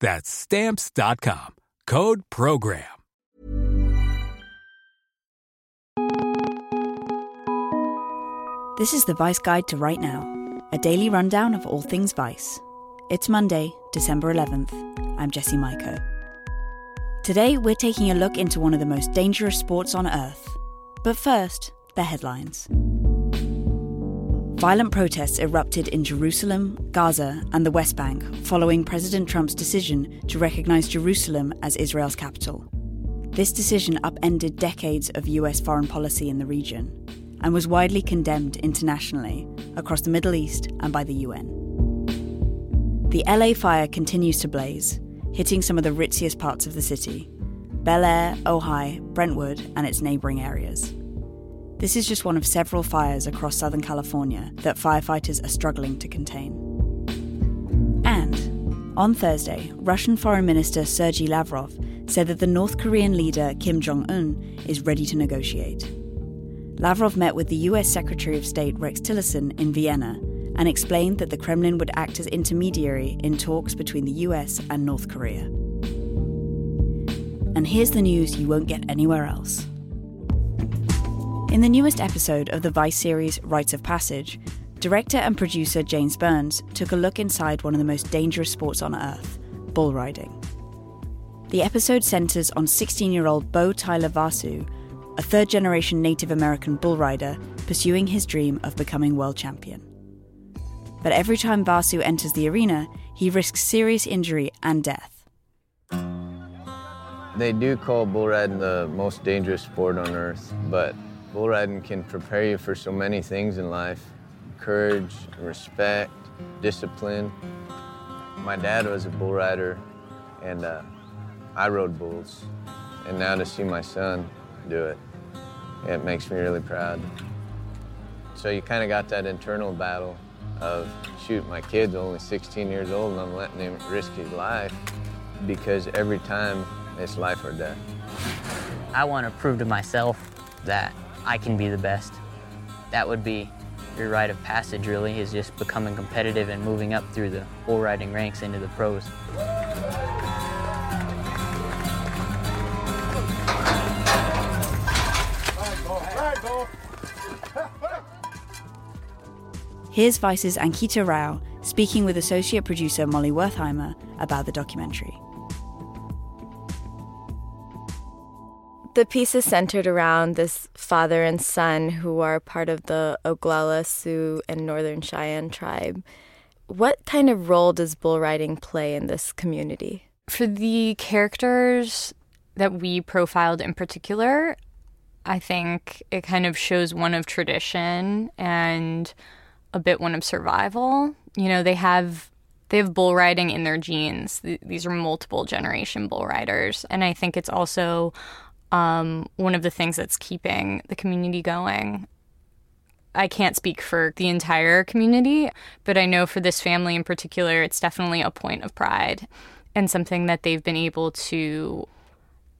That's stamps.com. Code program. This is the Vice Guide to Right Now, a daily rundown of all things Vice. It's Monday, December 11th. I'm Jesse Maiko. Today, we're taking a look into one of the most dangerous sports on earth. But first, the headlines. Violent protests erupted in Jerusalem, Gaza, and the West Bank following President Trump's decision to recognize Jerusalem as Israel's capital. This decision upended decades of US foreign policy in the region and was widely condemned internationally across the Middle East and by the UN. The LA fire continues to blaze, hitting some of the ritziest parts of the city Bel Air, Ojai, Brentwood, and its neighboring areas. This is just one of several fires across Southern California that firefighters are struggling to contain. And on Thursday, Russian Foreign Minister Sergei Lavrov said that the North Korean leader Kim Jong un is ready to negotiate. Lavrov met with the US Secretary of State Rex Tillerson in Vienna and explained that the Kremlin would act as intermediary in talks between the US and North Korea. And here's the news you won't get anywhere else. In the newest episode of the Vice series Rites of Passage, director and producer James Burns took a look inside one of the most dangerous sports on earth bull riding. The episode centers on 16 year old Bo Tyler Vasu, a third generation Native American bull rider pursuing his dream of becoming world champion. But every time Vasu enters the arena, he risks serious injury and death. They do call bull riding the most dangerous sport on earth, but bull riding can prepare you for so many things in life courage, respect, discipline. My dad was a bull rider, and uh, I rode bulls. And now to see my son do it, it makes me really proud. So you kind of got that internal battle of, shoot, my kid's only 16 years old and I'm letting him risk his life because every time it's life or death. I want to prove to myself that I can be the best. That would be your rite of passage, really, is just becoming competitive and moving up through the bull riding ranks into the pros. Here's Vice's Ankita Rao speaking with associate producer Molly Wertheimer about the documentary. The piece is centered around this father and son who are part of the Oglala Sioux and Northern Cheyenne tribe. What kind of role does bull riding play in this community? For the characters that we profiled in particular, I think it kind of shows one of tradition and a bit one of survival. You know, they have they have bull riding in their genes. These are multiple generation bull riders, and I think it's also um, one of the things that's keeping the community going. I can't speak for the entire community, but I know for this family in particular, it's definitely a point of pride and something that they've been able to,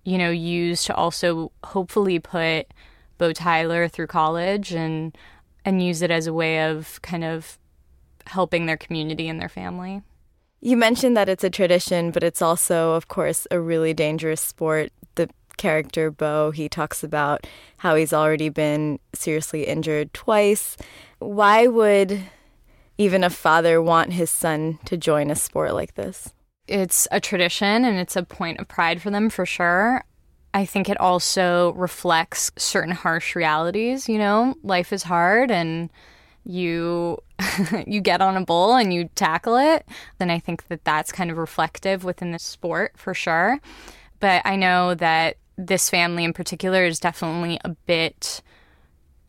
you know, use to also hopefully put Bo Tyler through college and and use it as a way of kind of helping their community and their family. You mentioned that it's a tradition, but it's also, of course, a really dangerous sport. The character, Bo, he talks about how he's already been seriously injured twice. Why would even a father want his son to join a sport like this? It's a tradition and it's a point of pride for them for sure. I think it also reflects certain harsh realities, you know, life is hard and you you get on a bull and you tackle it, then I think that that's kind of reflective within the sport for sure. But I know that this family in particular is definitely a bit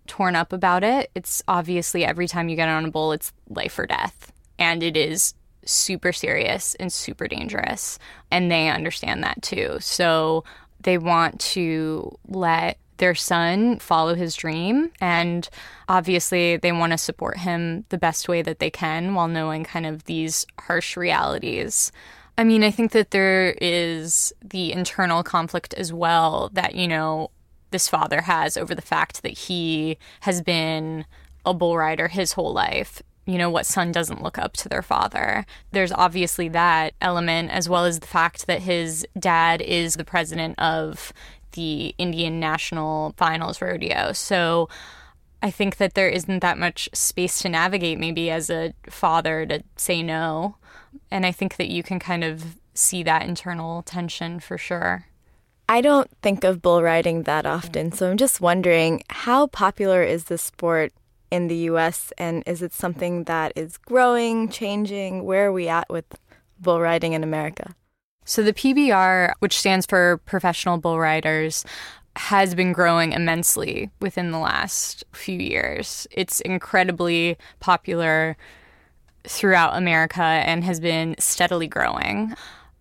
torn up about it. It's obviously every time you get on a bull, it's life or death. And it is super serious and super dangerous. And they understand that too. So they want to let their son follow his dream. And obviously, they want to support him the best way that they can while knowing kind of these harsh realities. I mean, I think that there is the internal conflict as well that, you know, this father has over the fact that he has been a bull rider his whole life. You know, what son doesn't look up to their father? There's obviously that element, as well as the fact that his dad is the president of the Indian National Finals Rodeo. So I think that there isn't that much space to navigate, maybe as a father, to say no. And I think that you can kind of see that internal tension for sure. I don't think of bull riding that often, so I'm just wondering how popular is this sport in the US and is it something that is growing, changing? Where are we at with bull riding in America? So the PBR, which stands for Professional Bull Riders, has been growing immensely within the last few years. It's incredibly popular throughout America and has been steadily growing.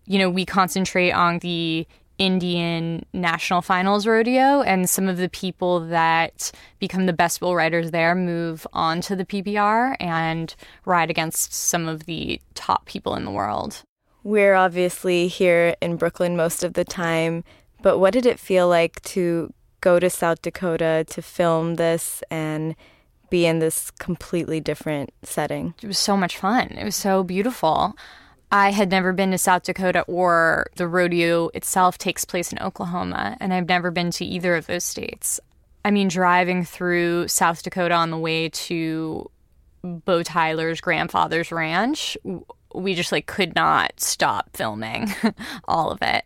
You know, we concentrate on the Indian National Finals Rodeo, and some of the people that become the best bull riders there move on to the PBR and ride against some of the top people in the world. We're obviously here in Brooklyn most of the time, but what did it feel like to go to South Dakota to film this and be in this completely different setting? It was so much fun. It was so beautiful. I had never been to South Dakota or the rodeo itself takes place in Oklahoma, and I've never been to either of those states. I mean, driving through South Dakota on the way to Bo Tyler's grandfather's ranch, we just like could not stop filming all of it.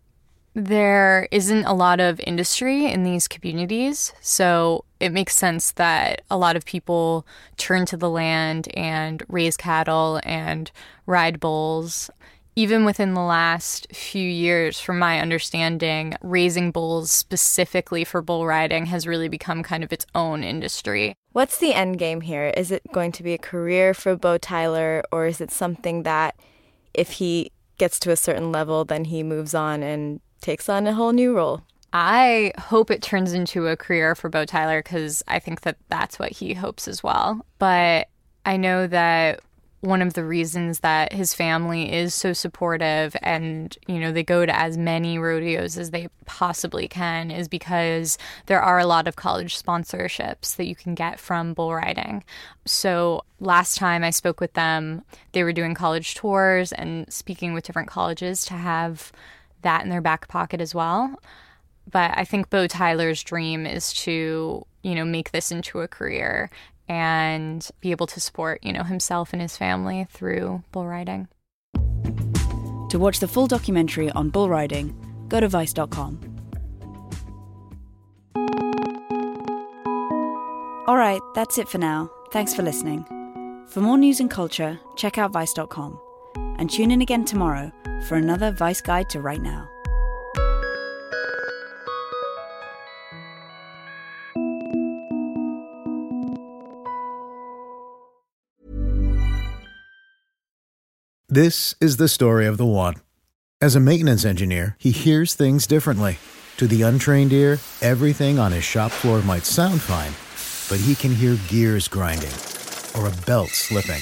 There isn't a lot of industry in these communities, so it makes sense that a lot of people turn to the land and raise cattle and ride bulls. Even within the last few years, from my understanding, raising bulls specifically for bull riding has really become kind of its own industry. What's the end game here? Is it going to be a career for Bo Tyler, or is it something that if he gets to a certain level, then he moves on and takes on a whole new role. I hope it turns into a career for Bo Tyler because I think that that's what he hopes as well. But I know that one of the reasons that his family is so supportive and you know they go to as many rodeos as they possibly can is because there are a lot of college sponsorships that you can get from bull riding. So last time I spoke with them, they were doing college tours and speaking with different colleges to have that in their back pocket as well. But I think Bo Tyler's dream is to, you know, make this into a career and be able to support, you know, himself and his family through bull riding. To watch the full documentary on bull riding, go to vice.com. All right, that's it for now. Thanks for listening. For more news and culture, check out vice.com and tune in again tomorrow for another Vice Guide to Right Now. This is the story of the one. As a maintenance engineer, he hears things differently. To the untrained ear, everything on his shop floor might sound fine, but he can hear gears grinding or a belt slipping.